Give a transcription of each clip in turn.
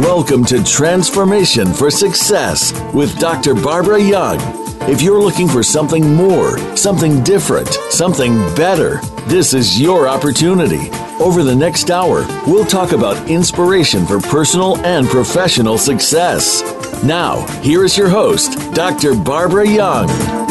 Welcome to Transformation for Success with Dr. Barbara Young. If you're looking for something more, something different, something better, this is your opportunity. Over the next hour, we'll talk about inspiration for personal and professional success. Now, here is your host, Dr. Barbara Young.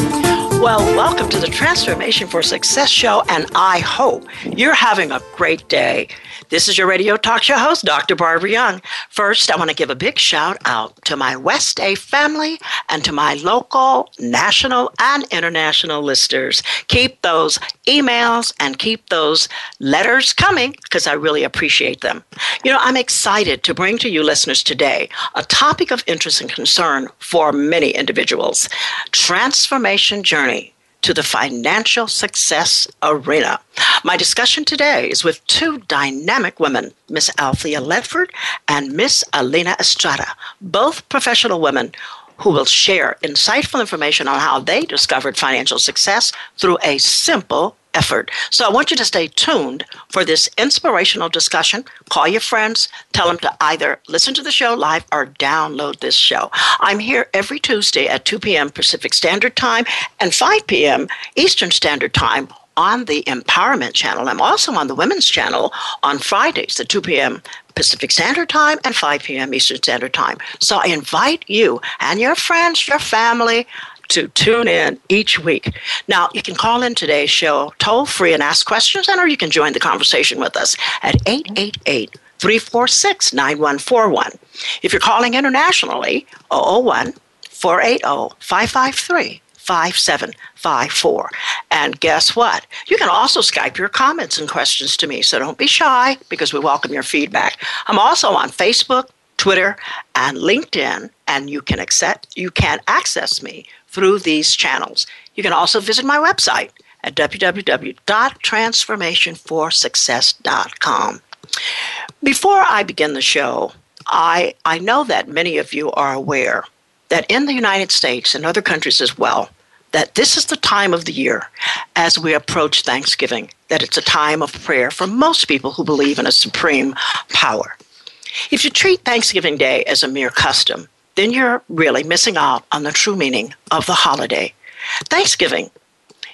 Well, welcome to the Transformation for Success show, and I hope you're having a great day. This is your radio talk show host, Dr. Barbara Young. First, I want to give a big shout out to my West A family and to my local, national, and international listeners. Keep those emails and keep those letters coming because I really appreciate them. You know, I'm excited to bring to you listeners today a topic of interest and concern for many individuals transformation journey to the financial success arena. My discussion today is with two dynamic women, Miss Althea Ledford and Miss Alina Estrada, both professional women who will share insightful information on how they discovered financial success through a simple effort. So I want you to stay tuned for this inspirational discussion. Call your friends, tell them to either listen to the show live or download this show. I'm here every Tuesday at 2 p.m. Pacific Standard Time and 5 p.m. Eastern Standard Time on the Empowerment Channel. I'm also on the Women's Channel on Fridays at 2 p.m. Pacific Standard Time and 5 p.m. Eastern Standard Time. So I invite you and your friends, your family, to tune in each week. Now, you can call in today's show toll free and ask questions, and or you can join the conversation with us at 888 346 9141. If you're calling internationally, 001 480 553 5754. And guess what? You can also Skype your comments and questions to me, so don't be shy because we welcome your feedback. I'm also on Facebook, Twitter, and LinkedIn, and you can accept you can access me through these channels. You can also visit my website at www.transformationforsuccess.com. Before I begin the show, I, I know that many of you are aware that in the United States and other countries as well, that this is the time of the year as we approach Thanksgiving, that it's a time of prayer for most people who believe in a supreme power. If you treat Thanksgiving Day as a mere custom, then you're really missing out on the true meaning of the holiday. Thanksgiving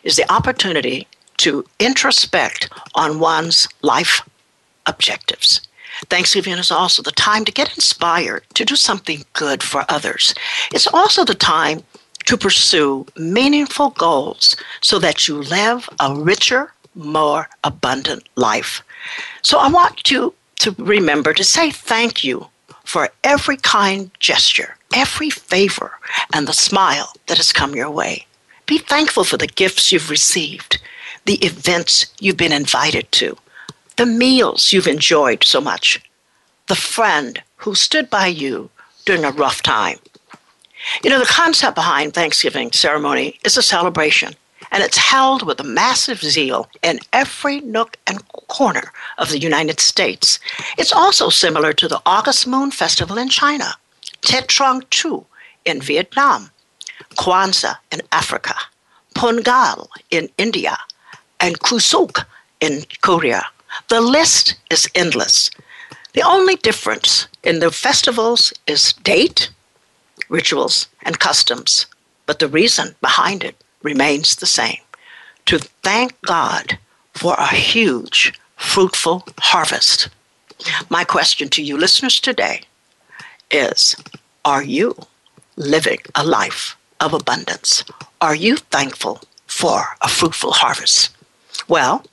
is the opportunity to introspect on one's life objectives. Thanksgiving is also the time to get inspired to do something good for others. It's also the time to pursue meaningful goals so that you live a richer, more abundant life. So I want you to remember to say thank you for every kind gesture, every favor, and the smile that has come your way. Be thankful for the gifts you've received, the events you've been invited to, the meals you've enjoyed so much, the friend who stood by you during a rough time. You know, the concept behind Thanksgiving ceremony is a celebration and it's held with a massive zeal in every nook and corner of the United States. It's also similar to the August Moon Festival in China, Tet Trung Thu in Vietnam, Kwanzaa in Africa, Pongal in India, and Chuseok in Korea. The list is endless. The only difference in the festivals is date, rituals, and customs, but the reason behind it remains the same to thank God for a huge, fruitful harvest. My question to you listeners today is Are you living a life of abundance? Are you thankful for a fruitful harvest? Well,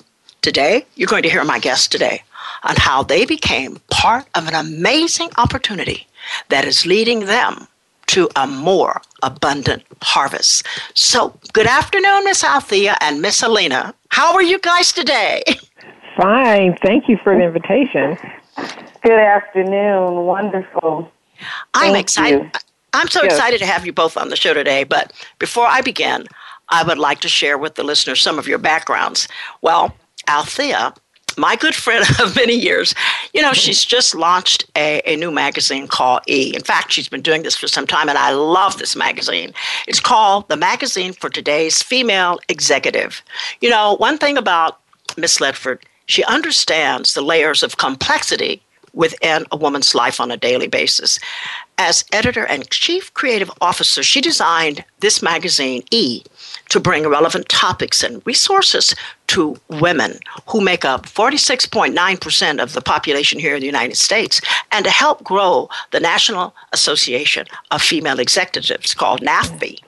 today you're going to hear my guest today on how they became part of an amazing opportunity that is leading them to a more abundant harvest. So, good afternoon, Miss Althea and Miss Alina. How are you guys today? Fine. Thank you for the invitation. Good afternoon. Wonderful. I'm Thank excited. You. I'm so yes. excited to have you both on the show today. But before I begin, I would like to share with the listeners some of your backgrounds. Well, Althea my good friend of many years, you know, she's just launched a, a new magazine called E. In fact, she's been doing this for some time, and I love this magazine. It's called The Magazine for Today's Female Executive. You know, one thing about Miss Ledford, she understands the layers of complexity within a woman's life on a daily basis. As editor and chief creative officer, she designed this magazine, E, to bring relevant topics and resources to women who make up 46.9% of the population here in the United States and to help grow the National Association of Female Executives called NAFE,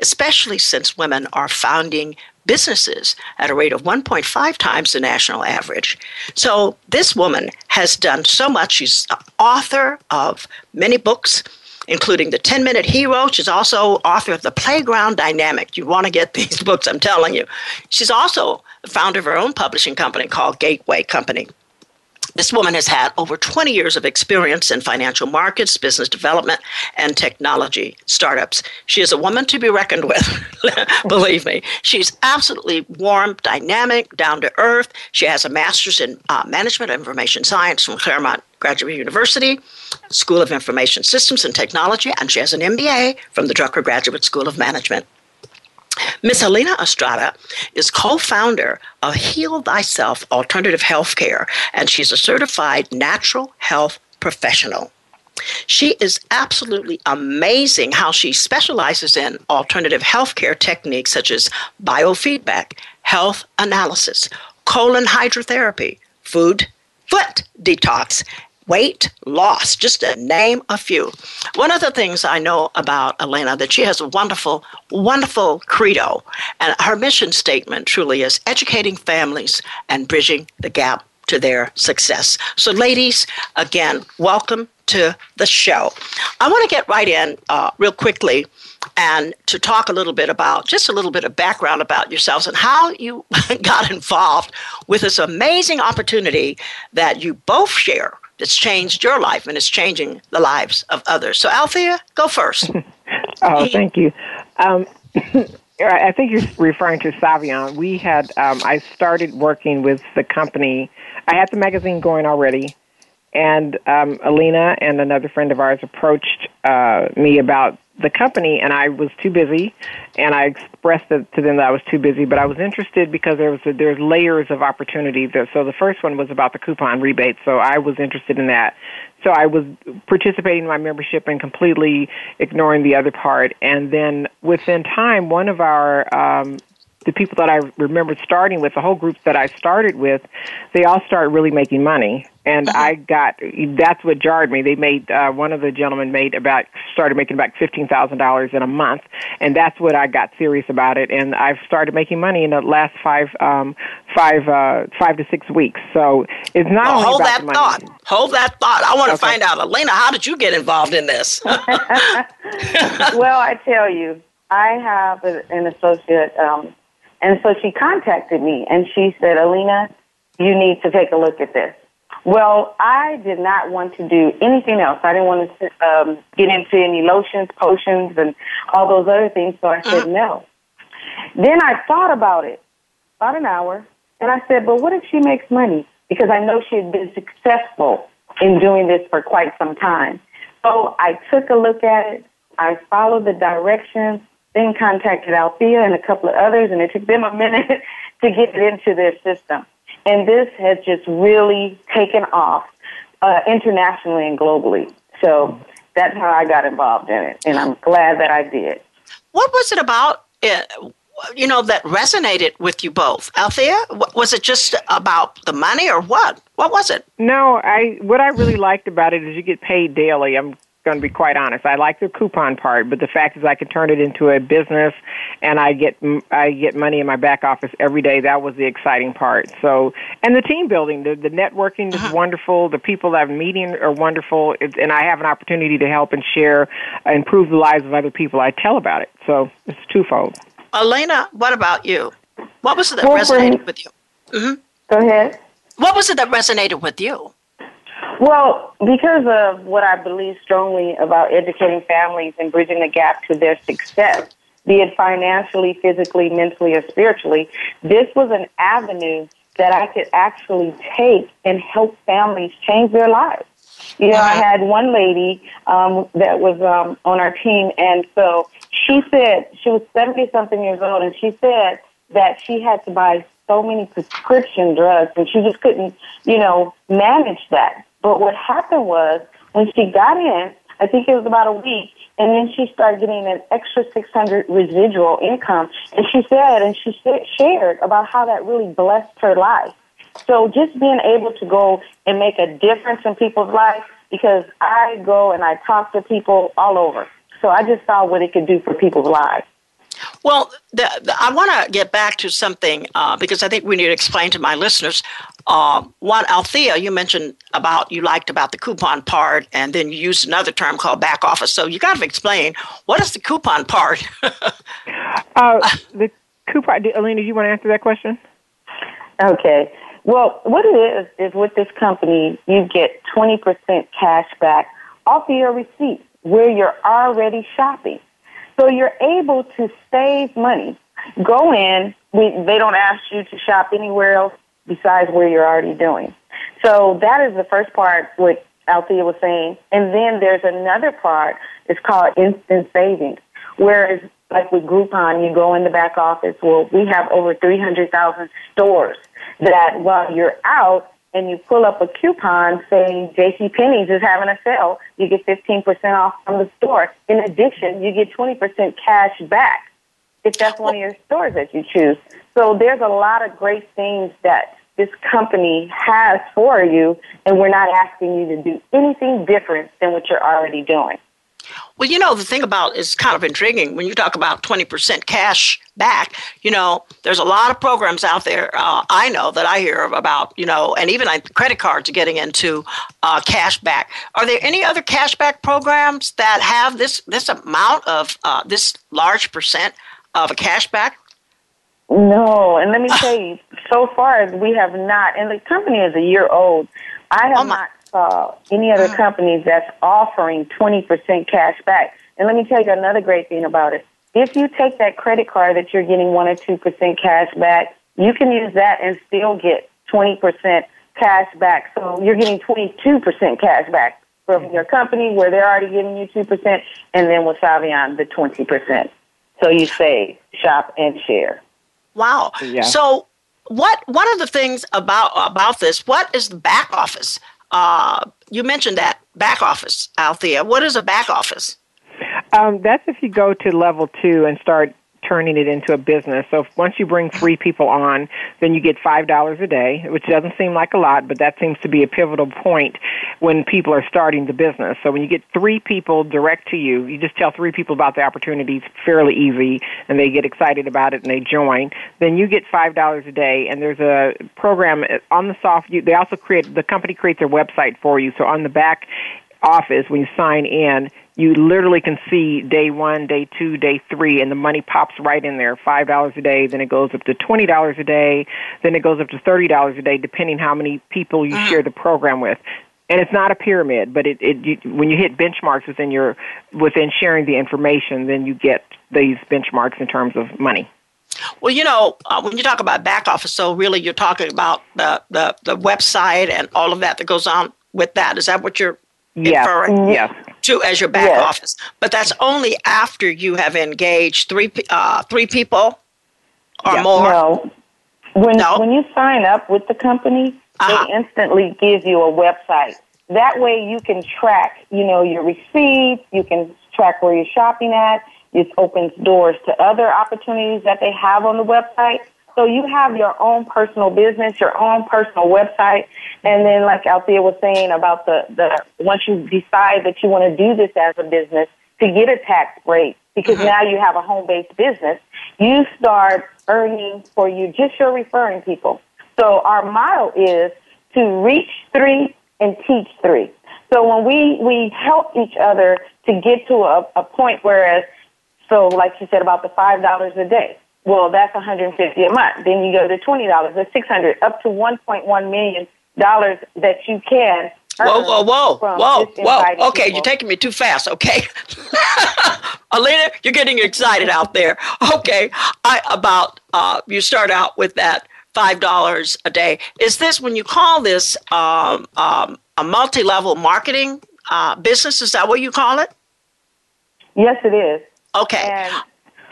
especially since women are founding businesses at a rate of 1.5 times the national average. So this woman has done so much. She's author of many books including The 10 Minute Hero. She's also author of The Playground Dynamic. You want to get these books, I'm telling you. She's also founder of her own publishing company called Gateway Company. This woman has had over 20 years of experience in financial markets, business development, and technology startups. She is a woman to be reckoned with, believe me. She's absolutely warm, dynamic, down to earth. She has a master's in uh, management information science from Claremont Graduate University, School of Information Systems and Technology, and she has an MBA from the Drucker Graduate School of Management. Miss Alina Estrada is co founder of Heal Thyself Alternative Healthcare, and she's a certified natural health professional. She is absolutely amazing how she specializes in alternative healthcare techniques such as biofeedback, health analysis, colon hydrotherapy, food, foot detox, weight loss, just to name a few. One of the things I know about Elena that she has a wonderful, wonderful credo, and her mission statement truly is educating families and bridging the gap to their success. So, ladies, again, welcome to the show. I want to get right in uh, real quickly and to talk a little bit about just a little bit of background about yourselves and how you got involved with this amazing opportunity that you both share that's changed your life and is changing the lives of others. So, Althea, go first. oh, thank you. Um, I think you're referring to Saivian. We had, um, I started working with the company. I had the magazine going already, and um, Alina and another friend of ours approached uh, me about the company, and I was too busy, and I expressed to them that I was too busy. But I was interested because there was a, there's layers of opportunity. There. So the first one was about the coupon rebate. So I was interested in that. So I was participating in my membership and completely ignoring the other part. And then within time, one of our um, the people that I remember starting with, the whole group that I started with, they all started really making money. And uh-huh. I got, that's what jarred me. They made, uh, one of the gentlemen made about, started making about $15,000 in a month. And that's what I got serious about it. And I've started making money in the last five, um, five, uh, five to six weeks. So it's not well, hold that thought. Hold that thought. I want to okay. find out, Elena, how did you get involved in this? well, I tell you, I have an associate, um, and so she contacted me and she said, Alina, you need to take a look at this. Well, I did not want to do anything else. I didn't want to um, get into any lotions, potions, and all those other things, so I said uh-huh. no. Then I thought about it about an hour, and I said, but what if she makes money? Because I know she had been successful in doing this for quite some time. So I took a look at it. I followed the directions then contacted Althea and a couple of others, and it took them a minute to get it into their system. And this has just really taken off uh, internationally and globally. So that's how I got involved in it, and I'm glad that I did. What was it about? Uh, you know that resonated with you both, Althea. Was it just about the money, or what? What was it? No, I. What I really liked about it is you get paid daily. I'm going to be quite honest. I like the coupon part, but the fact is I can turn it into a business and I get I get money in my back office every day. That was the exciting part. So, and the team building, the the networking is uh-huh. wonderful. The people that I'm meeting are wonderful, and I have an opportunity to help and share, uh, improve the lives of other people. I tell about it, so it's twofold. Elena, what about you? What was it that well, resonated with you? Mm-hmm. Go ahead. What was it that resonated with you? Well, because of what I believe strongly about educating families and bridging the gap to their success, be it financially, physically, mentally, or spiritually, this was an avenue that I could actually take and help families change their lives. You know, I had one lady um, that was um, on our team, and so she said she was 70 something years old, and she said that she had to buy so many prescription drugs and she just couldn't, you know, manage that. But what happened was when she got in, I think it was about a week, and then she started getting an extra 600 residual income. And she said, and she shared about how that really blessed her life. So just being able to go and make a difference in people's lives, because I go and I talk to people all over. So I just saw what it could do for people's lives. Well, the, the, I want to get back to something uh, because I think we need to explain to my listeners. Uh, one, Althea, you mentioned about you liked about the coupon part, and then you used another term called back office. So you got to explain what is the coupon part. uh, the coupon, Alina, do you want to answer that question? Okay. Well, what it is is with this company, you get twenty percent cash back off of your receipt where you're already shopping. So you're able to save money. Go in. We, they don't ask you to shop anywhere else besides where you're already doing. So that is the first part, what Althea was saying. And then there's another part. It's called instant savings. Whereas, like with Groupon, you go in the back office. Well, we have over 300,000 stores that while you're out, and you pull up a coupon saying J.C. Penney's is having a sale, you get 15% off from the store. In addition, you get 20% cash back if that's one of your stores that you choose. So there's a lot of great things that this company has for you, and we're not asking you to do anything different than what you're already doing. Well, you know, the thing about is kind of intriguing when you talk about 20% cash back. You know, there's a lot of programs out there uh, I know that I hear about, you know, and even like credit cards are getting into uh, cash back. Are there any other cash back programs that have this, this amount of, uh, this large percent of a cash back? No, and let me tell you, so far we have not, and the company is a year old. I have oh not saw any other mm. companies that's offering 20% cash back. And let me tell you another great thing about it. If you take that credit card that you're getting 1 or 2% cash back, you can use that and still get 20% cash back. So you're getting 22% cash back from mm. your company where they're already giving you 2%, and then with Saivian, the 20%. So you save, shop, and share. Wow. Yeah. So what one of the things about about this, what is the back office? Uh, you mentioned that back office, Althea. What is a back office? Um, that's if you go to level two and start turning it into a business. So once you bring three people on, then you get five dollars a day, which doesn't seem like a lot, but that seems to be a pivotal point when people are starting the business. So when you get three people direct to you, you just tell three people about the opportunities fairly easy, and they get excited about it and they join. Then you get five dollars a day, and there's a program on the soft. They also create the company creates their website for you. So on the back office when you sign in you literally can see day one, day two, day three, and the money pops right in there. Five dollars a day, then it goes up to twenty dollars a day, then it goes up to thirty dollars a day, depending how many people you share the program with. And it's not a pyramid, but it, it you, when you hit benchmarks within your within sharing the information, then you get these benchmarks in terms of money. Well, you know, uh, when you talk about back office, so really you're talking about the, the, the website and all of that that goes on with that. Is that what you're yes. inferring? Yes to as your back yes. office. But that's only after you have engaged three uh, three people or yeah. more. No. When no? when you sign up with the company, uh-huh. they instantly give you a website. That way you can track, you know, your receipts, you can track where you're shopping at. It opens doors to other opportunities that they have on the website. So you have your own personal business, your own personal website, and then like Althea was saying about the, the once you decide that you want to do this as a business, to get a tax break, because mm-hmm. now you have a home-based business, you start earning for you just your referring people. So our motto is to reach three and teach three. So when we, we help each other to get to a, a point whereas, so like you said about the $5 a day, well, that's 150 a month. Then you go to $20, that's 600, up to 1.1 million dollars that you can. Whoa, whoa, whoa, whoa, whoa. Okay, people. you're taking me too fast. Okay. Alina, you're getting excited out there. Okay. I about uh, you start out with that five dollars a day. Is this when you call this um, um, a multi-level marketing uh, business? Is that what you call it? Yes, it is. Okay. And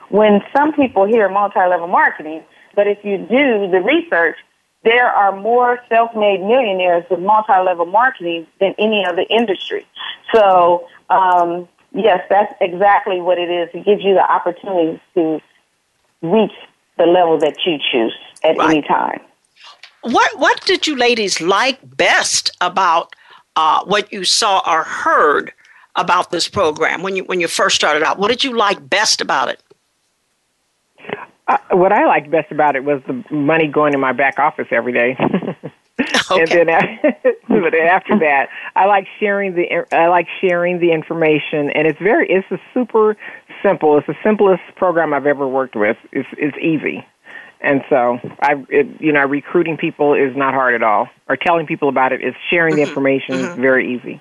when some people hear multi-level marketing, but if you do the research, there are more self-made millionaires with multi-level marketing than any other industry. So, um, yes, that's exactly what it is. It gives you the opportunity to reach the level that you choose at right. any time. What What did you ladies like best about uh, what you saw or heard about this program when you when you first started out? What did you like best about it? Uh, what I liked best about it was the money going in my back office every day. okay. And then, but after that, I like sharing the I like sharing the information, and it's very it's a super simple. It's the simplest program I've ever worked with. It's it's easy, and so I it, you know recruiting people is not hard at all, or telling people about it is sharing mm-hmm. the information mm-hmm. very easy.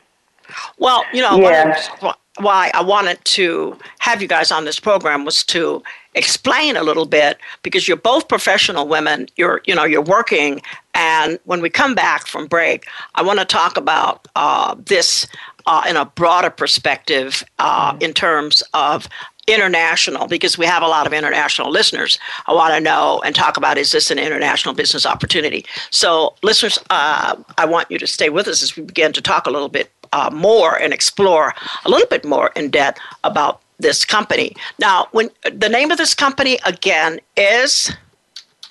Well, you know, yeah. Why I wanted to have you guys on this program was to explain a little bit because you're both professional women. You're, you know, you're working, and when we come back from break, I want to talk about uh, this uh, in a broader perspective uh, in terms of international because we have a lot of international listeners. I want to know and talk about is this an international business opportunity? So, listeners, uh, I want you to stay with us as we begin to talk a little bit uh, more and explore a little bit more in depth about this company. Now, when the name of this company again is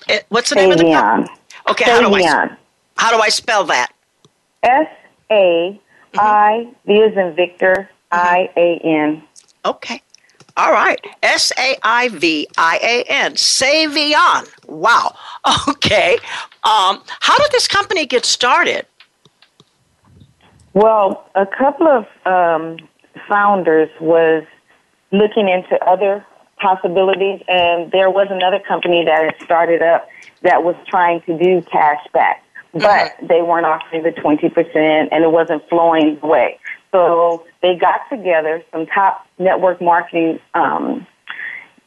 it, what's the name of the company? Okay, how do I how do I spell that? S A I V in Victor I A N. Okay. All right. S A I V I A N. Saivian. Wow. Okay. Um, how did this company get started? Well, a couple of um, founders was looking into other possibilities, and there was another company that had started up that was trying to do cash back, but mm-hmm. they weren't offering the 20% and it wasn't flowing away. So they got together, some top network marketing um,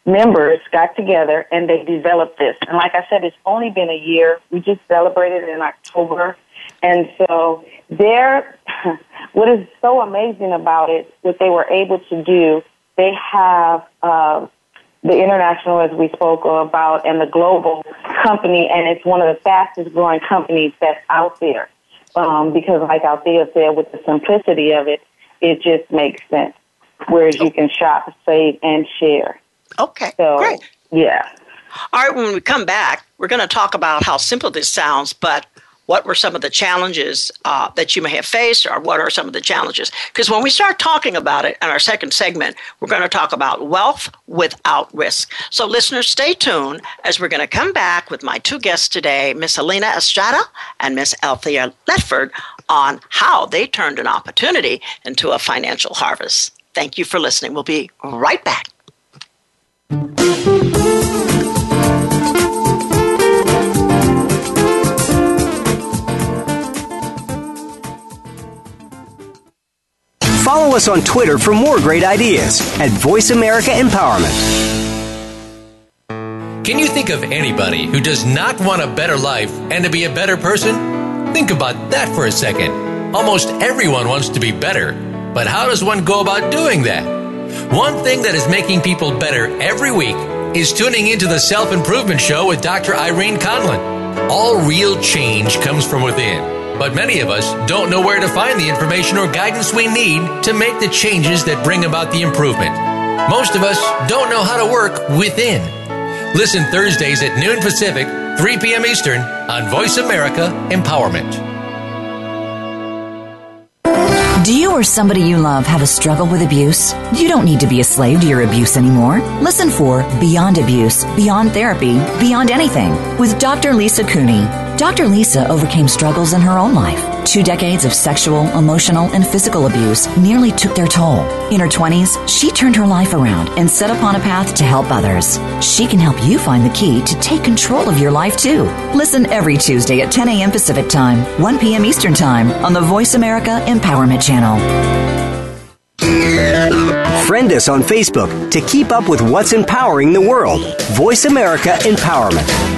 members got together and they developed this. And like I said, it's only been a year. We just celebrated in October. And so there, what is so amazing about it, what they were able to do they have uh, the international, as we spoke about, and the global company, and it's one of the fastest growing companies that's out there. Um, because, like Althea said, with the simplicity of it, it just makes sense. Whereas you can shop, save, and share. Okay, so, great. Yeah. All right, when we come back, we're going to talk about how simple this sounds, but what were some of the challenges uh, that you may have faced, or what are some of the challenges? Because when we start talking about it in our second segment, we're going to talk about wealth without risk. So, listeners, stay tuned as we're going to come back with my two guests today, Miss Alina Estrada and Miss Althea Ledford on how they turned an opportunity into a financial harvest. Thank you for listening. We'll be right back. Follow us on Twitter for more great ideas at Voice America Empowerment. Can you think of anybody who does not want a better life and to be a better person? Think about that for a second. Almost everyone wants to be better, but how does one go about doing that? One thing that is making people better every week is tuning into the Self Improvement Show with Dr. Irene Conlon. All real change comes from within. But many of us don't know where to find the information or guidance we need to make the changes that bring about the improvement. Most of us don't know how to work within. Listen Thursdays at noon Pacific, 3 p.m. Eastern on Voice America Empowerment. Do you or somebody you love have a struggle with abuse? You don't need to be a slave to your abuse anymore. Listen for Beyond Abuse, Beyond Therapy, Beyond Anything with Dr. Lisa Cooney. Dr. Lisa overcame struggles in her own life. Two decades of sexual, emotional, and physical abuse nearly took their toll. In her 20s, she turned her life around and set upon a path to help others. She can help you find the key to take control of your life too. Listen every Tuesday at 10 a.m. Pacific Time, 1 p.m. Eastern Time on the Voice America Empowerment Channel. Friend us on Facebook to keep up with what's empowering the world. Voice America Empowerment.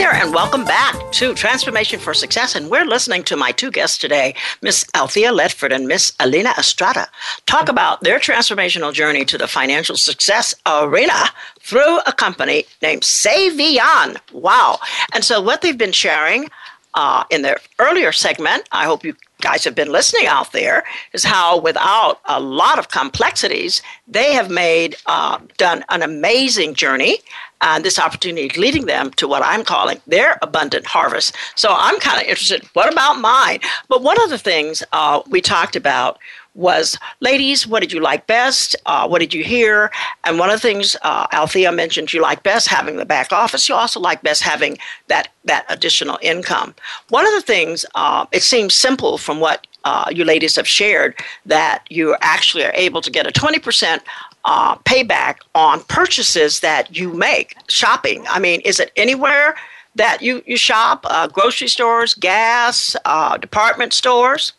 There, and welcome back to Transformation for Success. And we're listening to my two guests today, Miss Althea Ledford and Miss Alina Estrada, talk about their transformational journey to the financial success arena through a company named Saivian. Wow. And so, what they've been sharing uh, in their earlier segment, I hope you guys have been listening out there, is how without a lot of complexities, they have made, uh, done an amazing journey and this opportunity leading them to what I'm calling their abundant harvest. So I'm kind of interested. What about mine? But one of the things uh, we talked about was, ladies, what did you like best? Uh, what did you hear? And one of the things uh, Althea mentioned, you like best having the back office. You also like best having that that additional income. One of the things, uh, it seems simple from what uh, you ladies have shared, that you actually are able to get a 20% uh, payback on purchases that you make shopping. I mean, is it anywhere that you, you shop? Uh, grocery stores, gas, uh, department stores?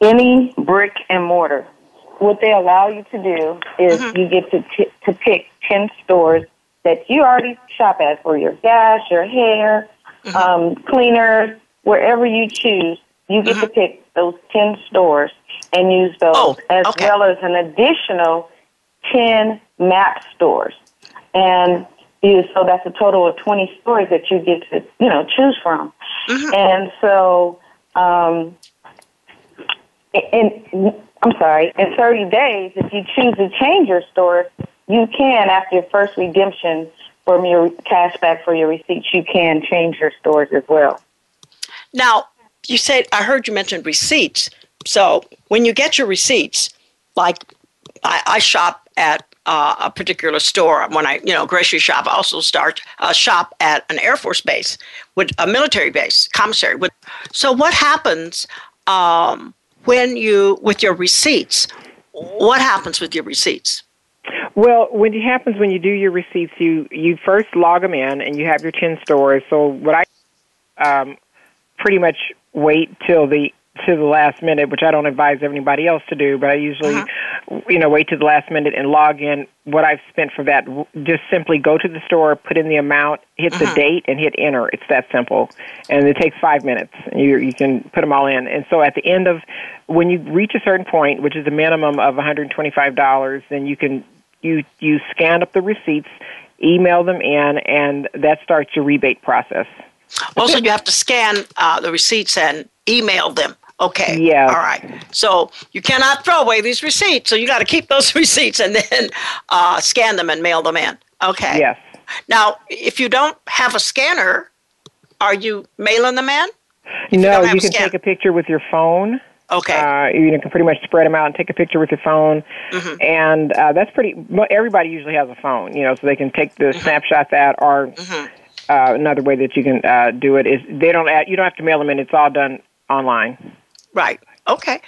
Any brick and mortar. What they allow you to do is mm-hmm. you get to, t- to pick 10 stores that you already shop at for your gas, your hair, mm-hmm. um, cleaners, wherever you choose. You get mm-hmm. to pick those 10 stores and use those, oh, as okay. well as an additional 10 map stores. And you, so that's a total of 20 stores that you get to, you know, choose from. Mm-hmm. And so, um, in, I'm sorry, in 30 days, if you choose to change your store, you can, after your first redemption from your cash back for your receipts, you can change your stores as well. Now, you said, I heard you mentioned receipts. So when you get your receipts, like I, I shop at uh, a particular store when I, you know, grocery shop. I also start uh, shop at an Air Force base with a military base commissary. With so what happens um, when you with your receipts? What happens with your receipts? Well, what happens when you do your receipts, you you first log them in, and you have your ten stores. So what I um, pretty much wait till the to the last minute, which I don't advise anybody else to do, but I usually, uh-huh. you know, wait to the last minute and log in what I've spent for that. Just simply go to the store, put in the amount, hit uh-huh. the date, and hit enter. It's that simple, and it takes five minutes. You you can put them all in, and so at the end of when you reach a certain point, which is a minimum of $125, then you can you you scan up the receipts, email them in, and that starts your rebate process. Also, you have to scan uh, the receipts and email them. Okay. Yeah. All right. So you cannot throw away these receipts. So you got to keep those receipts and then uh, scan them and mail them in. Okay. Yes. Now, if you don't have a scanner, are you mailing them in? no, you, you can take a picture with your phone. Okay. Uh, you can pretty much spread them out and take a picture with your phone, mm-hmm. and uh, that's pretty. Everybody usually has a phone, you know, so they can take the mm-hmm. snapshot that. Or mm-hmm. Uh, another way that you can uh, do it is they don't. Add, you don't have to mail them in. It's all done online. Right. Okay.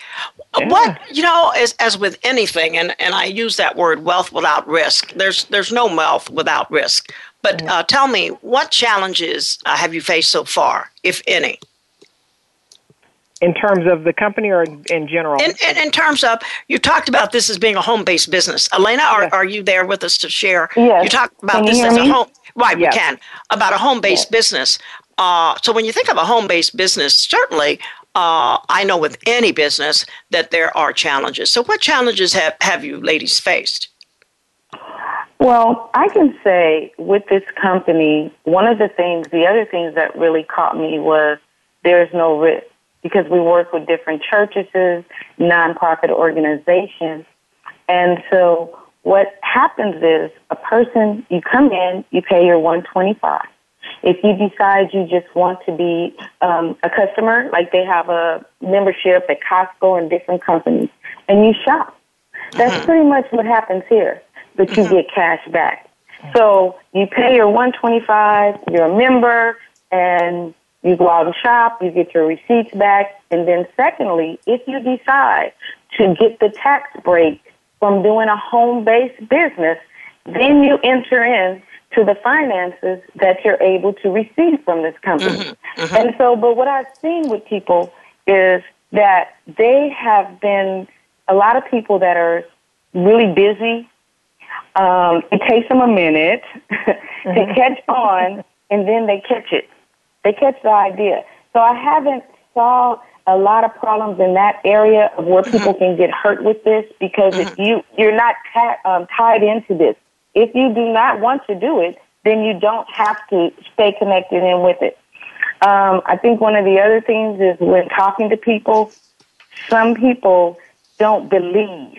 Yeah. What you know, as as with anything, and and I use that word wealth without risk. There's there's no wealth without risk. But uh, tell me, what challenges uh, have you faced so far, if any? In terms of the company or in general? In, in, in terms of, you talked about this as being a home based business. Elena, are, yes. are you there with us to share? Yes. You talked about can this as me? a home. Right, yes. we can. About a home based yes. business. Uh, so when you think of a home based business, certainly uh, I know with any business that there are challenges. So, what challenges have, have you ladies faced? Well, I can say with this company, one of the things, the other things that really caught me was there's no risk because we work with different churches, nonprofit organizations. And so what happens is a person, you come in, you pay your 125 if you decide you just want to be um, a customer, like they have a membership at Costco and different companies, and you shop, that's mm-hmm. pretty much what happens here. But you mm-hmm. get cash back. So you pay your 125, you're a member, and You go out and shop, you get your receipts back, and then secondly, if you decide to get the tax break from doing a home-based business, then you enter in to the finances that you're able to receive from this company. Mm-hmm, mm-hmm. And so, but what I've seen with people is that they have been a lot of people that are really busy. Um, it takes them a minute mm-hmm. to catch on, and then they catch it. They catch the idea. So I haven't saw a lot of problems in that area of where people mm-hmm. can get hurt with this because if mm-hmm. you you're not ta- um, tied into this. If you do not want to do it, then you don't have to stay connected in with it. Um, I think one of the other things is when talking to people, some people don't believe.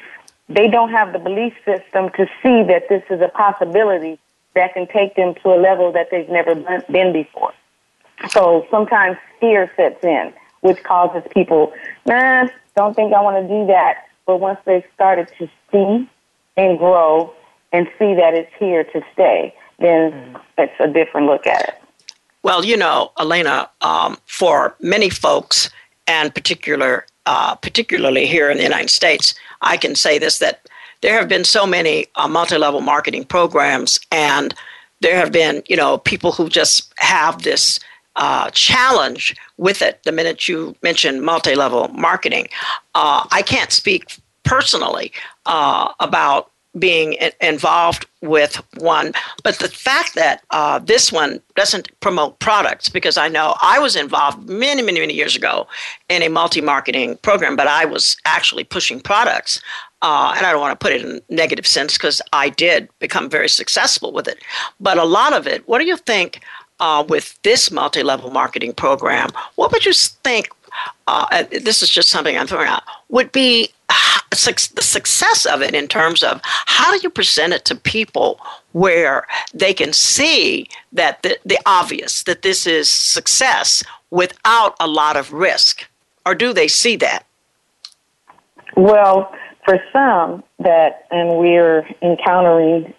They don't have the belief system to see that this is a possibility that can take them to a level that they've never been before. So sometimes fear sets in, which causes people, nah, don't think I want to do that. But once they've started to see and grow and see that it's here to stay, then mm. it's a different look at it. Well, you know, Elena, um, for many folks, and particular, uh, particularly here in the United States, I can say this that there have been so many uh, multi-level marketing programs, and there have been, you know, people who just have this uh, challenge with it. The minute you mention multi-level marketing, uh, I can't speak personally uh, about being involved with one. But the fact that uh, this one doesn't promote products, because I know I was involved many, many, many years ago in a multi marketing program, but I was actually pushing products. Uh, and I don't want to put it in negative sense because I did become very successful with it. But a lot of it, what do you think uh, with this multi level marketing program? What would you think uh, this is just something I'm throwing out, would be the success of it in terms of how do you present it to people where they can see that the, the obvious, that this is success without a lot of risk? Or do they see that? Well, for some that, and we're encountering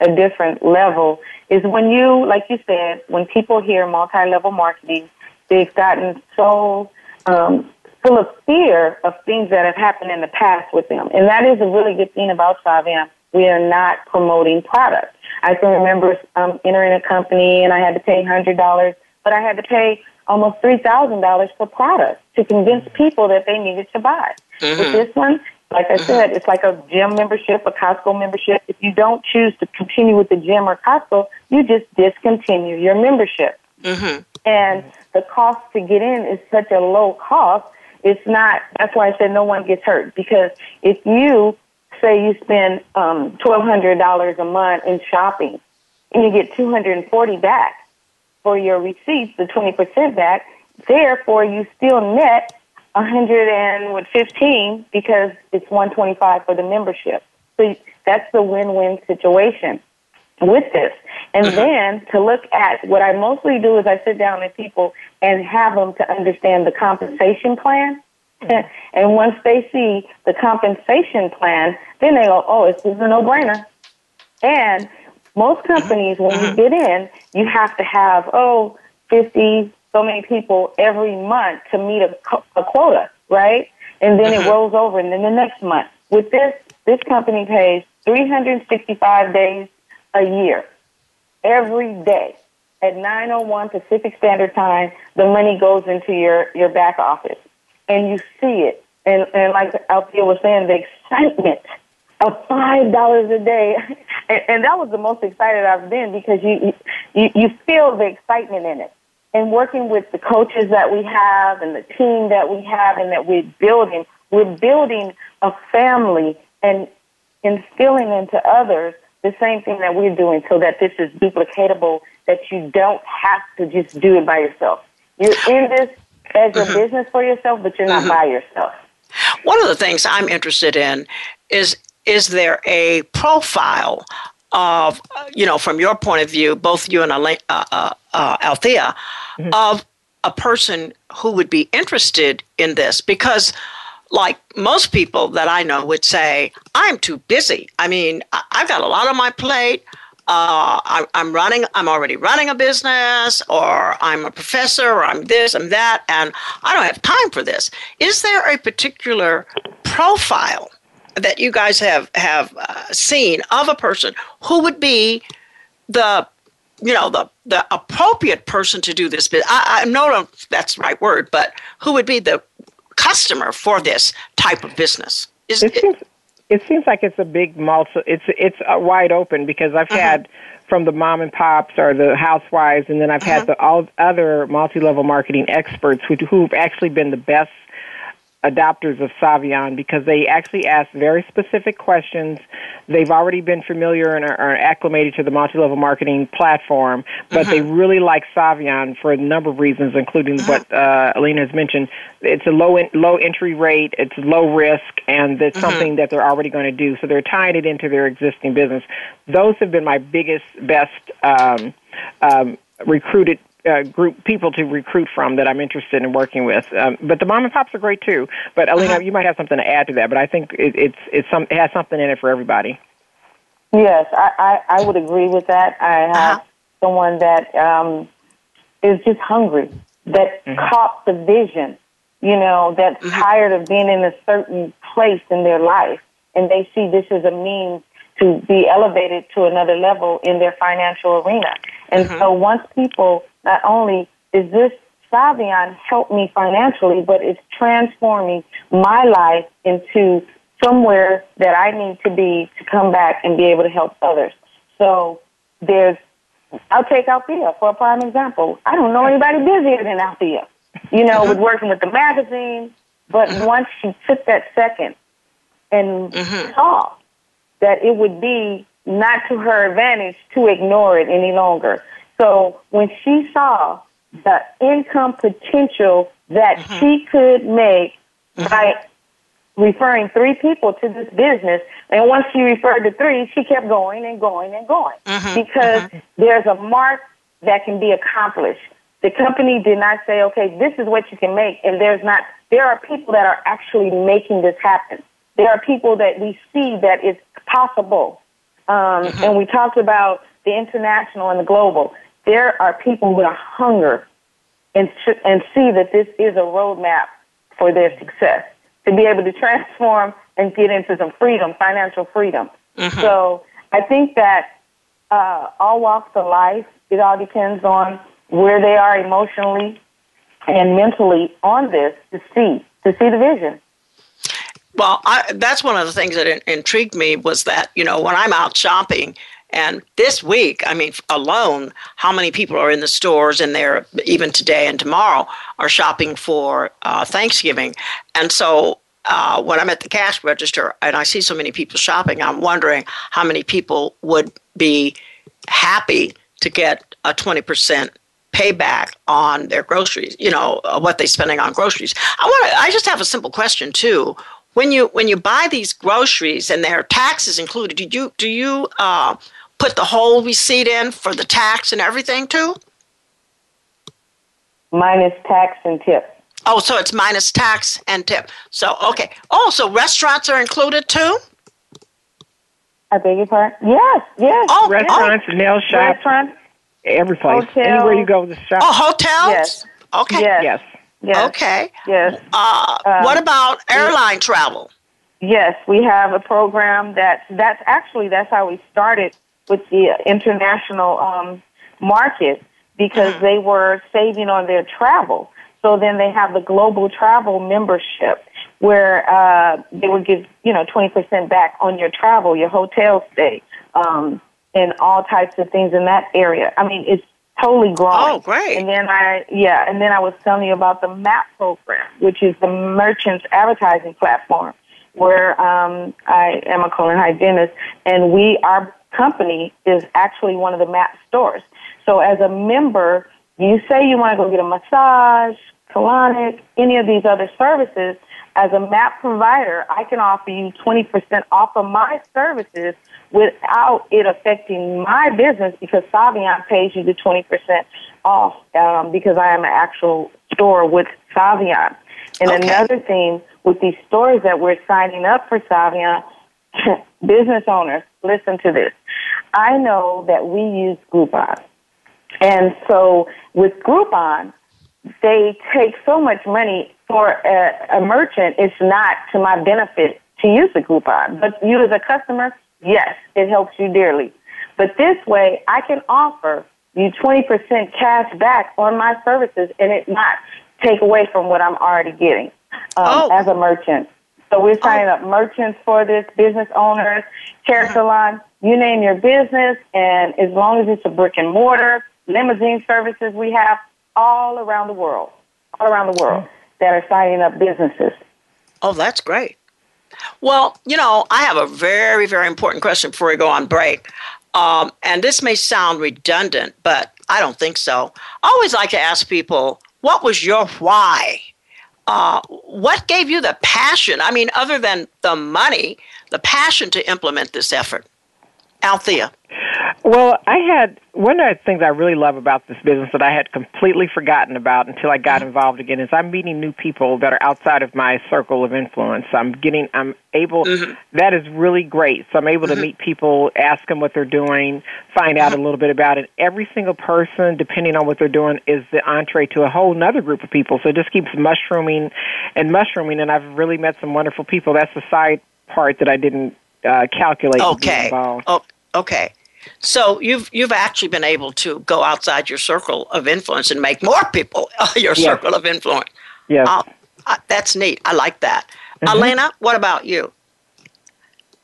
a different level, is when you, like you said, when people hear multi level marketing, they've gotten so um, full of fear of things that have happened in the past with them. And that is a really good thing about Saivian. We are not promoting products. I can remember um, entering a company and I had to pay $100, but I had to pay almost $3,000 for products to convince people that they needed to buy. Mm-hmm. With this one, like I said, it's like a gym membership, a Costco membership. If you don't choose to continue with the gym or Costco, you just discontinue your membership. Mm-hmm. And the cost to get in is such a low cost. It's not. That's why I said no one gets hurt because if you say you spend um, twelve hundred dollars a month in shopping and you get two hundred and forty back for your receipts, the twenty percent back. Therefore, you still net a hundred and fifteen because it's one twenty five for the membership. So that's the win win situation with this. And mm-hmm. then to look at what I mostly do is I sit down with people and have them to understand the compensation plan. Mm-hmm. And once they see the compensation plan, then they go, oh, it's, this is a no-brainer. And most companies, when you mm-hmm. get in, you have to have, oh, 50, so many people every month to meet a, a quota, right? And then it mm-hmm. rolls over, and then the next month. With this, this company pays 365 days a year, every day at 9:01 Pacific Standard Time, the money goes into your your back office, and you see it. And and like Althea was saying, the excitement of five dollars a day, and, and that was the most excited I've been because you you you feel the excitement in it. And working with the coaches that we have and the team that we have and that we're building, we're building a family and instilling into others the same thing that we're doing so that this is duplicatable, that you don't have to just do it by yourself. You're in this as a mm-hmm. business for yourself, but you're not mm-hmm. by yourself. One of the things I'm interested in is is there a profile of, you know, from your point of view, both you and uh, uh, uh, Althea, mm-hmm. of a person who would be interested in this? Because like most people that I know would say, I'm too busy. I mean, I've got a lot on my plate. uh, I, I'm running, I'm already running a business, or I'm a professor, or I'm this, I'm that, and I don't have time for this. Is there a particular profile that you guys have have uh, seen of a person who would be the you know the the appropriate person to do this business. I, I know that's the right word, but who would be the customer for this type of business? Is it, seems it seems like it's a big multi. It's it's uh, wide open because I've uh-huh. had from the mom and pops or the housewives, and then I've uh-huh. had the all other multi level marketing experts who who've actually been the best adopters of Saivian because they actually ask very specific questions. They've already been familiar and are, are acclimated to the multi-level marketing platform, but they mm-hmm. really like Saivian for a number of reasons, including uh-huh. what uh, Alina has mentioned. It's a low in, low entry rate, it's low risk, and it's uh-huh. something that they're already going to do. So they're tying it into their existing business. Those have been my biggest, best um, um, recruited uh, group people to recruit from that I'm interested in working with. Um, but the mom and pops are great too. But Alina, uh-huh. you might have something to add to that. But I think it, it's it's some it has something in it for everybody. Yes, I I, I would agree with that. I have uh-huh. someone that um, is just hungry, that mm-hmm. caught the vision. You know, that's mm-hmm. tired of being in a certain place in their life, and they see this as a means to be elevated to another level in their financial arena. And mm-hmm. so once people not only is this Saivian help me financially, but it's transforming my life into somewhere that I need to be to come back and be able to help others. So there's, I'll take Althea for a prime example. I don't know anybody busier than Althea, you know, with working with the magazine. But mm-hmm. once she took that second and mm-hmm. saw that it would be not to her advantage to ignore it any longer, so when she saw the income potential that mm-hmm. she could make mm-hmm. by referring three people to this business, and once she referred to three, she kept going and going and going mm-hmm. because mm-hmm. there's a mark that can be accomplished. The company did not say, okay, this is what you can make, and there's not, there are people that are actually making this happen. There are people that we see that it's possible. Um, mm-hmm. And we talked about the international and the global there are people with a hunger and, and see that this is a roadmap for their success to be able to transform and get into some freedom, financial freedom. Mm-hmm. So I think that uh, all walks of life, it all depends on where they are emotionally and mentally on this to see, to see the vision. Well, I, that's one of the things that in, intrigued me was that, you know, when I'm out shopping, and this week, I mean, alone, how many people are in the stores and they're even today and tomorrow are shopping for uh, Thanksgiving? And so uh, when I'm at the cash register and I see so many people shopping, I'm wondering how many people would be happy to get a 20% payback on their groceries, you know, uh, what they're spending on groceries. I want to, I just have a simple question too. When you when you buy these groceries and there are taxes included, do you do you uh, put the whole receipt in for the tax and everything too? Minus tax and tip. Oh, so it's minus tax and tip. So, okay. Oh, so restaurants are included too? I beg your pardon? Yes, yes. Oh, restaurants, oh. nail shops, restaurants, every place. Hotels. Anywhere you go to shop. Oh, hotels? Yes. Okay. Yes. yes. Yes. Okay. Yes. Uh, um, what about airline travel? Yes, we have a program that that's actually that's how we started with the international um, market because mm-hmm. they were saving on their travel. So then they have the global travel membership where uh, they would give you know 20% back on your travel, your hotel stay, um, and all types of things in that area. I mean, it's totally growing. Oh, great! And then I yeah, and then I was telling you about the MAP program, which is the merchants advertising platform, where um, I am a colon hygienist, and we our company is actually one of the MAP stores. So as a member, you say you want to go get a massage, colonic, any of these other services. As a MAP provider, I can offer you 20% off of my services without it affecting my business because Saivian pays you the 20% off um, because I am an actual store with Saivian. And okay. another thing with these stores that we're signing up for Saivian, business owners, listen to this. I know that we use Groupon. And so with Groupon, they take so much money for a, a merchant. It's not to my benefit to use the Groupon. But you as a customer, yes, it helps you dearly. But this way, I can offer you 20% cash back on my services and it not take away from what I'm already getting um, oh. as a merchant. So we're signing oh. up merchants for this, business owners, hair uh-huh. salon, you name your business, and as long as it's a brick and mortar, limousine services we have all around the world, all around the world that are signing up businesses. Oh, that's great. Well, you know, I have a very, very important question before we go on break. Um, and this may sound redundant, but I don't think so. I always like to ask people, what was your why? Uh, what gave you the passion? I mean, other than the money, the passion to implement this effort? Althea. Well, I had one of the things I really love about this business that I had completely forgotten about until I got involved again is I'm meeting new people that are outside of my circle of influence. I'm getting, I'm able, mm-hmm. that is really great. So I'm able mm-hmm. to meet people, ask them what they're doing, find out mm-hmm. a little bit about it. Every single person, depending on what they're doing, is the entree to a whole other group of people. So it just keeps mushrooming and mushrooming, and I've really met some wonderful people. That's the side part that I didn't uh, calculate. Okay. Oh, okay. So you've you've actually been able to go outside your circle of influence and make more people your yes. circle of influence. Yeah, uh, uh, that's neat. I like that. Mm-hmm. Elena, what about you?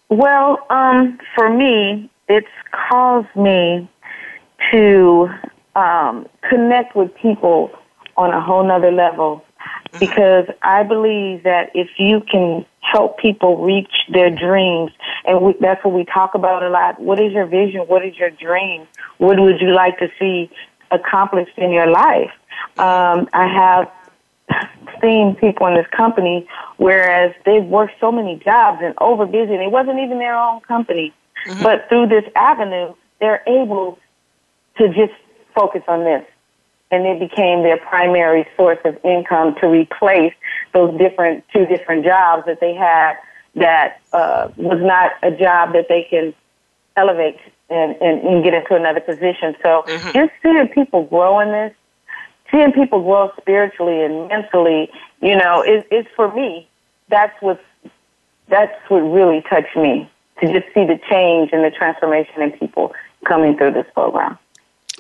Well, um, for me, it's caused me to um, connect with people on a whole nother level because I believe that if you can help people reach their dreams, and we, that's what we talk about a lot. What is your vision? What is your dream? What would you like to see accomplished in your life? Um, I have seen people in this company, whereas they've worked so many jobs and over busy, and it wasn't even their own company. Mm-hmm. But through this avenue, they're able to just focus on this and it became their primary source of income to replace those different two different jobs that they had that uh, was not a job that they can elevate and, and, and get into another position. So mm-hmm. just seeing people grow in this, seeing people grow spiritually and mentally, you know, is is for me. That's what that's what really touched me to just see the change and the transformation in people coming through this program.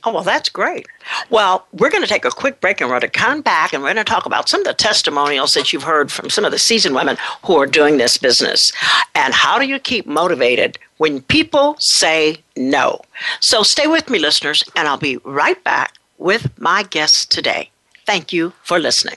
Oh, well, that's great. Well, we're going to take a quick break and we're going to come back and we're going to talk about some of the testimonials that you've heard from some of the seasoned women who are doing this business. And how do you keep motivated when people say no? So stay with me, listeners, and I'll be right back with my guests today. Thank you for listening.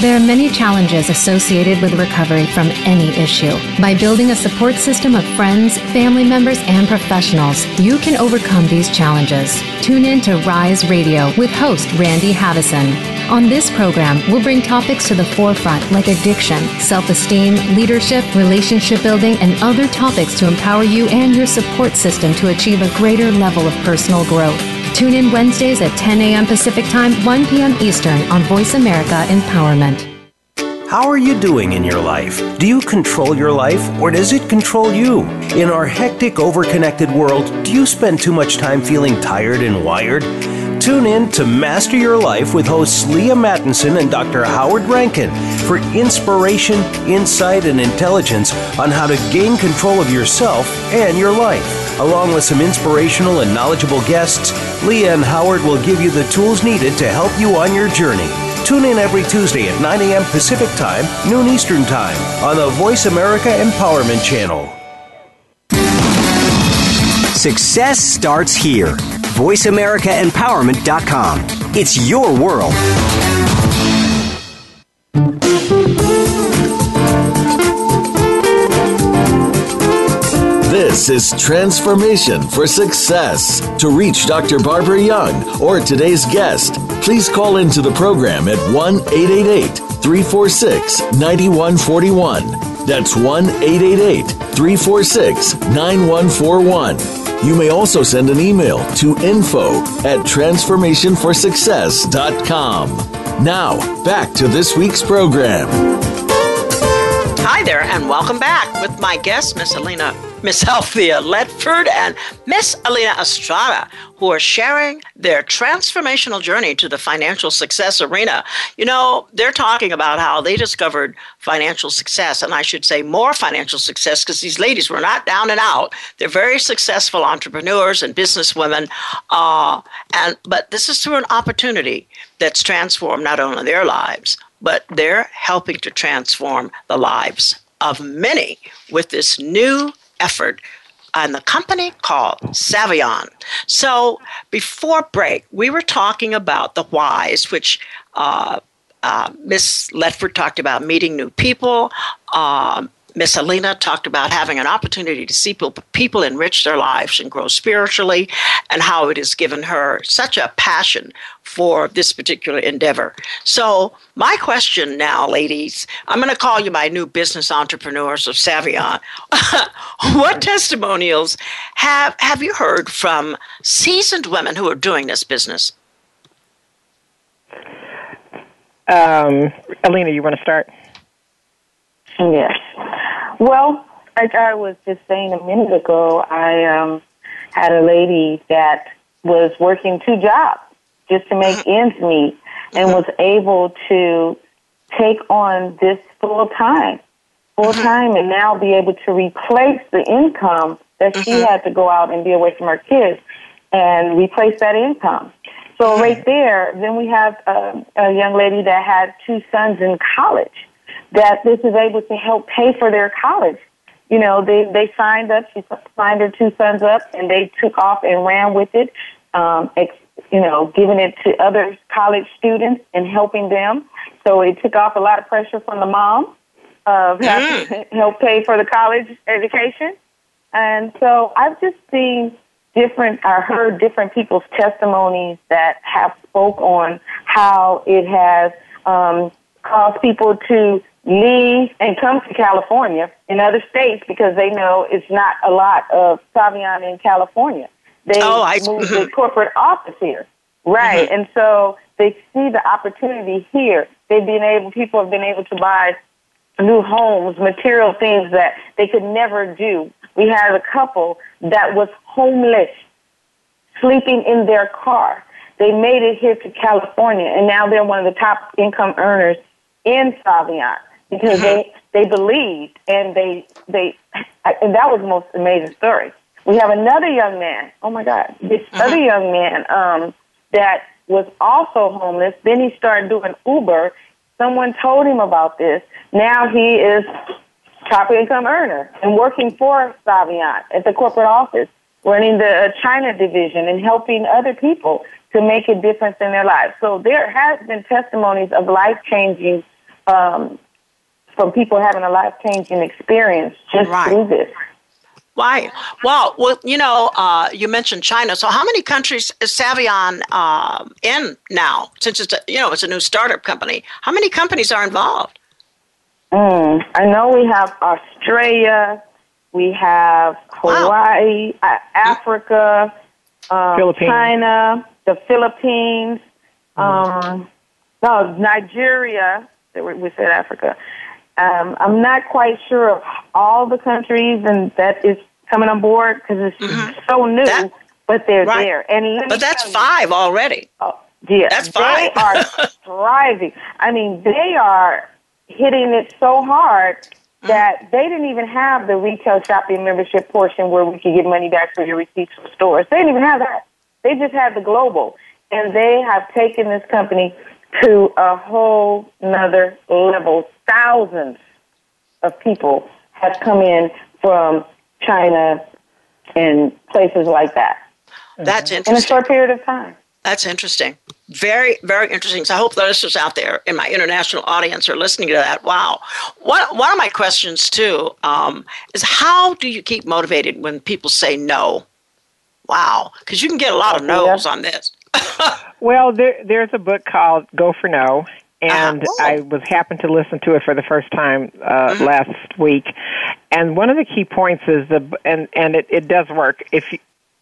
There are many challenges associated with recovery from any issue. By building a support system of friends, family members, and professionals, you can overcome these challenges. Tune in to Rise Radio with host Randy Havison. On this program, we'll bring topics to the forefront like addiction, self esteem, leadership, relationship building, and other topics to empower you and your support system to achieve a greater level of personal growth. Tune in Wednesdays at 10 a.m. Pacific Time, 1 p.m. Eastern on Voice America Empowerment. How are you doing in your life? Do you control your life or does it control you? In our hectic, overconnected world, do you spend too much time feeling tired and wired? Tune in to Master Your Life with hosts Leah Mattinson and Dr. Howard Rankin for inspiration, insight, and intelligence on how to gain control of yourself and your life. Along with some inspirational and knowledgeable guests, Leah and Howard will give you the tools needed to help you on your journey. Tune in every Tuesday at 9 a.m. Pacific Time, noon Eastern Time on the Voice America Empowerment Channel. Success starts here. VoiceAmericaEmpowerment.com. It's your world. This is Transformation for Success. To reach Dr. Barbara Young or today's guest, please call into the program at 1 888 346 9141. That's 1 888 346 9141. You may also send an email to info at transformationforsuccess.com. Now, back to this week's program. Hi there, and welcome back with my guest, Miss Alina, Miss Althea Ledford, and Miss Alina Estrada, who are sharing their transformational journey to the financial success arena. You know, they're talking about how they discovered financial success, and I should say more financial success because these ladies were not down and out. They're very successful entrepreneurs and businesswomen, uh, and but this is through an opportunity that's transformed not only their lives but they're helping to transform the lives of many with this new effort and the company called Saivian. So before break, we were talking about the whys, which uh, uh, Miss Ledford talked about meeting new people. Um, Miss Alina talked about having an opportunity to see people enrich their lives and grow spiritually, and how it has given her such a passion for this particular endeavor. So, my question now, ladies, I'm going to call you my new business entrepreneurs of Saivian. what testimonials have have you heard from seasoned women who are doing this business? Um, Alina, you want to start? Yes. Well, like I was just saying a minute ago, I um, had a lady that was working two jobs just to make mm-hmm. ends meet and was able to take on this full time, full mm-hmm. time, and now be able to replace the income that she mm-hmm. had to go out and be away from her kids and replace that income. So right there, then we have uh, a young lady that had two sons in college that this is able to help pay for their college. You know, they they signed up. She signed her two sons up, and they took off and ran with it. Um, ex, you know, giving it to other college students and helping them. So it took off a lot of pressure from the mom of having to help pay for the college education. And so I've just seen different, I heard different people's testimonies that have spoke on how it has um, caused people to leave and come to California in other states because they know it's not a lot of Saivian in California. They oh, I, moved the corporate office here. Right. Mm-hmm. And so they see the opportunity here. They've been able, people have been able to buy new homes, material things that they could never do. We had a couple that was homeless, sleeping in their car. They made it here to California, and now they're one of the top income earners in Saivian because they they believed and they they and that was the most amazing story. We have another young man. Oh my God, this uh-huh. other young man um, that was also homeless. Then he started doing Uber. Someone told him about this. Now he is top income earner and working for Saivian at the corporate office, running the China division and helping other people to make a difference in their lives. So there has been testimonies of life changing um, from people having a life changing experience just right. through this. Why? Well, well, you know, uh, you mentioned China. So, how many countries is Saivian uh, in now? Since it's a, you know it's a new startup company, how many companies are involved? Mm, I know we have Australia, we have Hawaii, wow. uh, Africa, um, China, the Philippines, um, no, Nigeria. We said Africa. Um, I'm not quite sure of all the countries and that is coming on board because it's mm-hmm. so new, that, but they're right. there. And but that's five you, already. Oh, yeah, that's five. They are thriving. I mean, they are hitting it so hard mm-hmm. that they didn't even have the retail shopping membership portion where we could get money back for your receipts from stores. They didn't even have that. They just had the global, and they have taken this company to a whole nother level. Thousands of people have come in from China and places like that. That's interesting. In a short period of time. That's interesting. Very, very interesting. So I hope the listeners out there in my international audience are listening to that. Wow. One, one of my questions, too, um, is how do you keep motivated when people say no? Wow. Because you can get a lot of no's on this. Well, there, there's a book called Go for No, and uh, I was happened to listen to it for the first time uh, mm-hmm. last week. And one of the key points is the and and it, it does work. If you,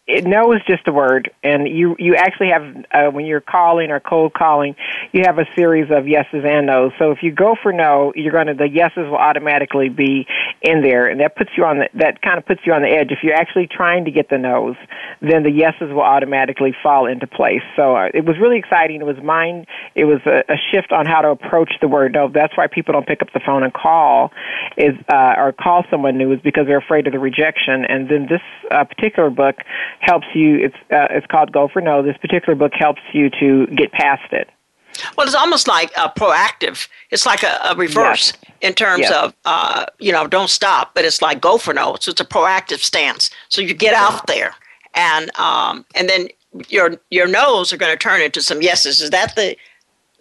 it, no is just a word, and you you actually have uh, when you're calling or cold calling, you have a series of yeses and nos. So if you go for no, you're going to the yeses will automatically be in there, and that puts you on the that kind of puts you on the edge. If you're actually trying to get the nos, then the yeses will automatically fall into place. So uh, it was really exciting. It was mind. It was a, a shift on how to approach the word no. That's why people don't pick up the phone and call is uh, or call someone new is because they're afraid of the rejection. And then this uh, particular book helps you. It's uh, it's called Go for No. This particular book helps you to get past it. Well, it's almost like a proactive. It's like a, a reverse yes. in terms yes. of uh, you know don't stop, but it's like go for no. So it's a proactive stance. So you get out there, and um, and then your your no's are going to turn into some yeses. Is that the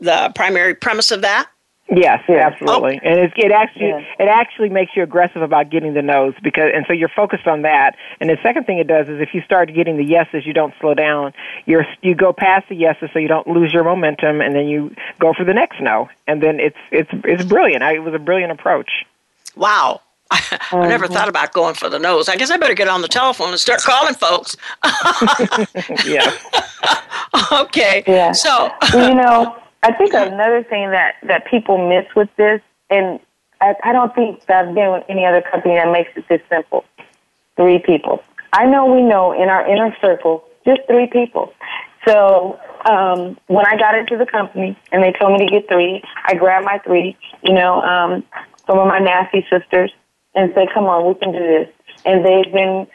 the primary premise of that? Yes, absolutely, oh. and it, it actually yeah. it actually makes you aggressive about getting the no's because, and so you're focused on that. And the second thing it does is if you start getting the yeses, you don't slow down. You're you go past the yeses, so you don't lose your momentum, and then you go for the next no, and then it's it's it's brilliant. I, it was a brilliant approach. Wow, I uh-huh. never thought about going for the nose. I guess I better get on the telephone and start calling folks. yeah. okay. Yeah. So you know, I think another thing that that people miss with this, and I, I don't think that I've been with any other company that makes it this simple. Three people. I know we know in our inner circle, just three people. So um, when I got into the company and they told me to get three, I grabbed my three, you know, um, some of my nasty sisters, and said, "Come on, we can do this." And they've been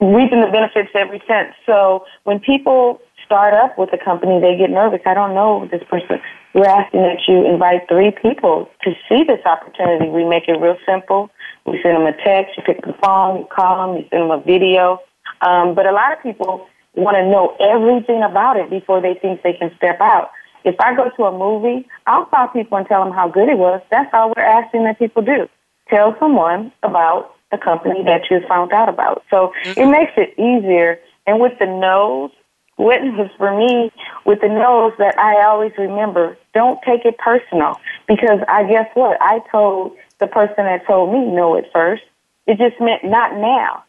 reaping the benefits ever since. So when people start up with a company, they get nervous. I don't know this person. We're asking that you invite three people to see this opportunity. We make it real simple. We send them a text, you pick the phone, you call them, you send them a video. Um, but a lot of people want to know everything about it before they think they can step out. If I go to a movie, I'll call people and tell them how good it was. That's all we're asking that people do. Tell someone about the company that you found out about. So mm-hmm. it makes it easier. And with the no's, witness for me with the no's that I always remember. Don't take it personal because I guess what? I told the person that told me no at first. It just meant not now.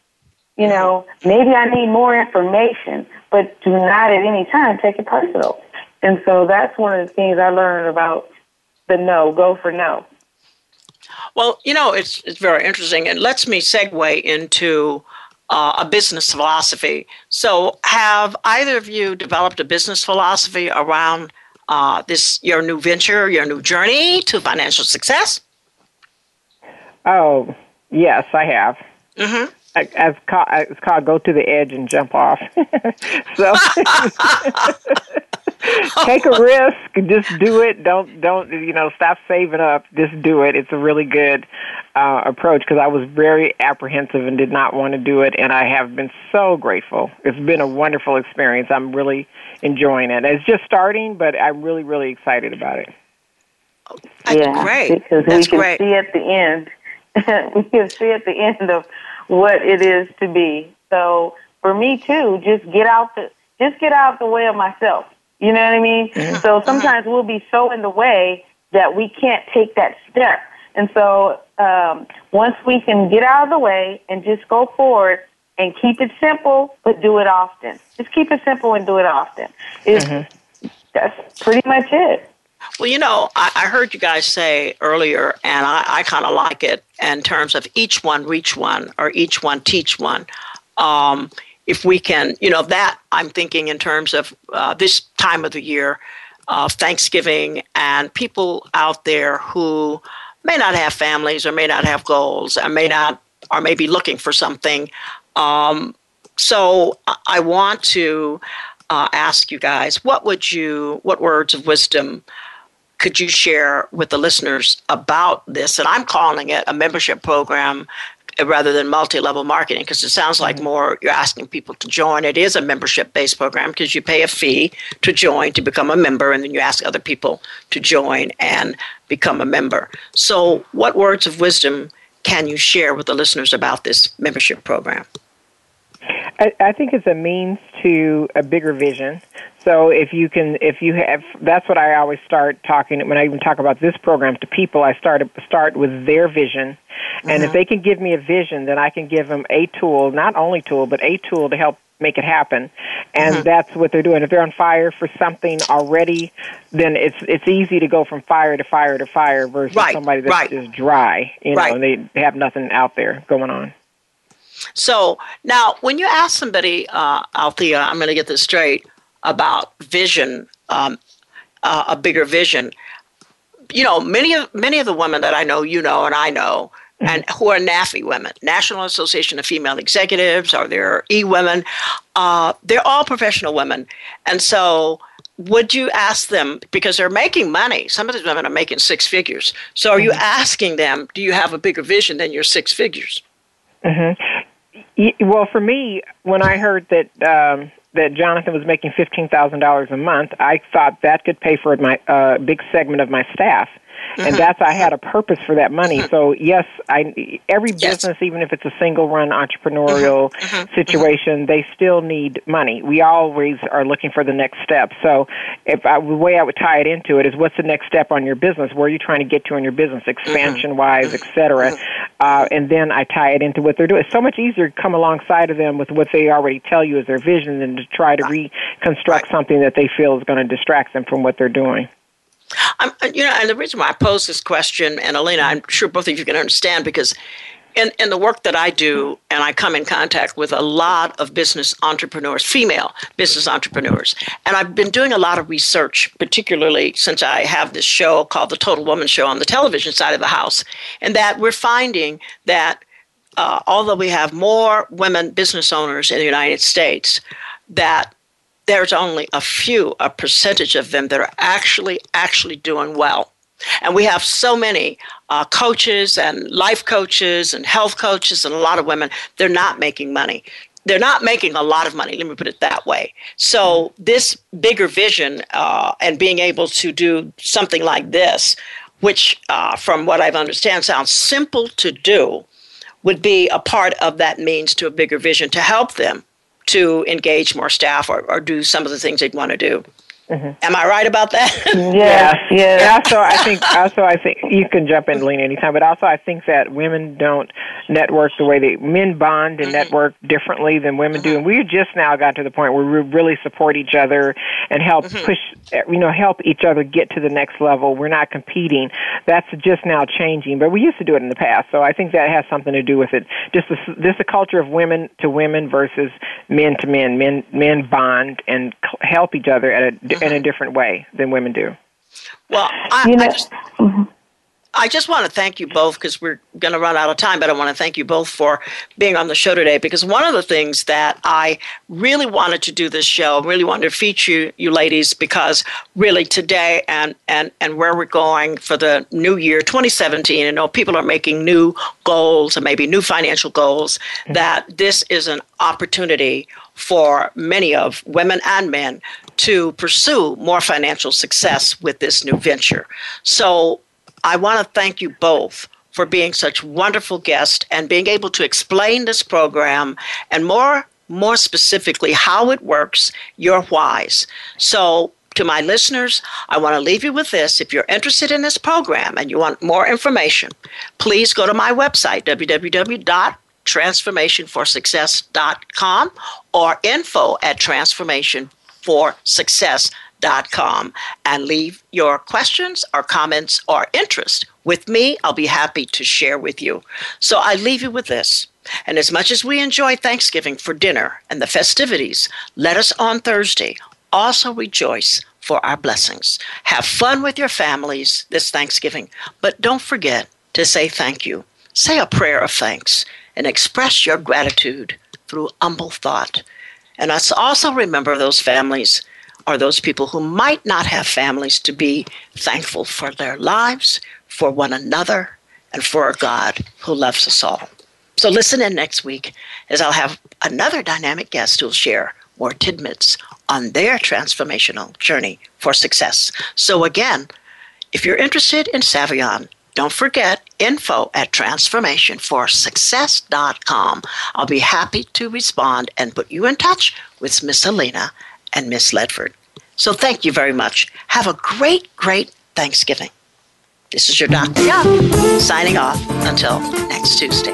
You mm-hmm. know, maybe I need more information, but do not at any time take it personal. And so that's one of the things I learned about the no, go for no. Well, you know, it's it's very interesting and lets me segue into uh, a business philosophy. So, have either of you developed a business philosophy around uh, this your new venture, your new journey to financial success? Oh, yes, I have. Mm-hmm. As called, it's called go to the edge and jump off. so take a risk. Just do it. Don't don't you know? Stop saving up. Just do it. It's a really good uh, approach because I was very apprehensive and did not want to do it, and I have been so grateful. It's been a wonderful experience. I'm really enjoying it. It's just starting, but I'm really really excited about it. That's yeah, great. Because That's we can great. see at the end. we can see at the end of what it is to be. So for me too, just get out the just get out the way of myself. You know what I mean? Mm-hmm. So sometimes we'll be so in the way that we can't take that step. And so um, once we can get out of the way and just go forward and keep it simple, but do it often. Just keep it simple and do it often. Is mm-hmm. that's pretty much it. Well, you know, I, I heard you guys say earlier, and I, I kind of like it in terms of each one reach one or each one teach one. Um, if we can, you know, that I'm thinking in terms of uh, this time of the year, uh, Thanksgiving, and people out there who may not have families or may not have goals and may not or may be looking for something. Um, so I want to uh, ask you guys, what would you, what words of wisdom could you share with the listeners about this? And I'm calling it a membership program rather than multi-level marketing because it sounds like mm-hmm. more you're asking people to join. It is a membership based program because you pay a fee to join to become a member and then you ask other people to join and become a member. So what words of wisdom can you share with the listeners about this membership program? I, I think it's a means to a bigger vision So if you can, if you have, that's what I always start talking when I even talk about this program to people. I start start with their vision, and if they can give me a vision, then I can give them a tool, not only tool, but a tool to help make it happen. And mm-hmm. that's what they're doing. If they're on fire for something already, then it's it's easy to go from fire to fire to fire versus right, somebody that's right. just dry, you know, right. and they have nothing out there going on. So now, when you ask somebody, uh, Althea, I'm going to get this straight about vision, um, uh, a bigger vision. You know, many of many of the women that I know, you know, and I know, mm-hmm. and who are NAFE women, National Association of Female Executives, or they're E women, uh, they're all professional women, and so would you ask them because they're making money some of these women are making six figures so are you mm-hmm. asking them do you have a bigger vision than your six figures mm-hmm. well for me when i heard that um, that Jonathan was making fifteen thousand dollars a month, I thought that could pay for my uh, big segment of my staff and mm-hmm. that's I had a purpose for that money. Mm-hmm. So yes, I every business, yes. even if it's a single run entrepreneurial mm-hmm. situation, they still need money. We always are looking for the next step. So if I, the way I would tie it into it is, what's the next step on your business? Where are you trying to get to in your business, expansion wise, et cetera? Uh, and then I tie it into what they're doing. It's so much easier to come alongside of them with what they already tell you is their vision than to try to reconstruct right. something that they feel is going to distract them from what they're doing. I'm, you know, and the reason why I pose this question, and Alina, I'm sure both of you can understand because in, in the work that I do, and I come in contact with a lot of business entrepreneurs, female business entrepreneurs, and I've been doing a lot of research, particularly since I have this show called The Total Woman Show on the television side of the house, and that we're finding that uh, although we have more women business owners in the United States, that there's only a few, a percentage of them that are actually actually doing well. And we have so many uh, coaches and life coaches and health coaches and a lot of women, they're not making money. They're not making a lot of money, let me put it that way. So, this bigger vision uh, and being able to do something like this, which, uh, from what I understand, sounds simple to do, would be a part of that means to a bigger vision to help them to engage more staff or, or do some of the things they'd want to do. Mm-hmm. Am I right about that? yeah, yeah. Also, I think also I think you can jump in, Lena, anytime. But also, I think that women don't network the way that men bond and mm-hmm. network differently than women mm-hmm. do. And we just now got to the point where we really support each other and help mm-hmm. push, you know, help each other get to the next level. We're not competing. That's just now changing, but we used to do it in the past. So I think that has something to do with it. Just this, this a culture of women to women versus men to men. Men men bond and help each other at a in a different way than women do. Well, I, you know, I just. Mm-hmm. I just want to thank you both because we're going to run out of time, but I want to thank you both for being on the show today because one of the things that I really wanted to do this show, really wanted to feature you, you ladies because really today and, and, and where we're going for the new year 2017, you know, people are making new goals and maybe new financial goals, mm-hmm. that this is an opportunity for many of women and men to pursue more financial success with this new venture. So I want to thank you both for being such wonderful guests and being able to explain this program and more more specifically how it works, your whys. So to my listeners, I want to leave you with this. If you're interested in this program and you want more information, please go to my website, www.transformationforsuccess.com or info at transformationforsuccess.com com and leave your questions or comments or interest with me. I'll be happy to share with you. So I leave you with this. And as much as we enjoy Thanksgiving for dinner and the festivities, let us on Thursday also rejoice for our blessings. Have fun with your families this Thanksgiving, but don't forget to say thank you. Say a prayer of thanks and express your gratitude through humble thought. And let's also remember those families are those people who might not have families to be thankful for their lives, for one another, and for a God who loves us all. So listen in next week as I'll have another dynamic guest who'll share more tidbits on their transformational journey for success. So again, if you're interested in Saivian, don't forget info at transformationforsuccess.com. I'll be happy to respond and put you in touch with Miss Alina and Miss Ledford. So thank you very much. Have a great, great Thanksgiving. This is your Dr. Young signing off until next Tuesday.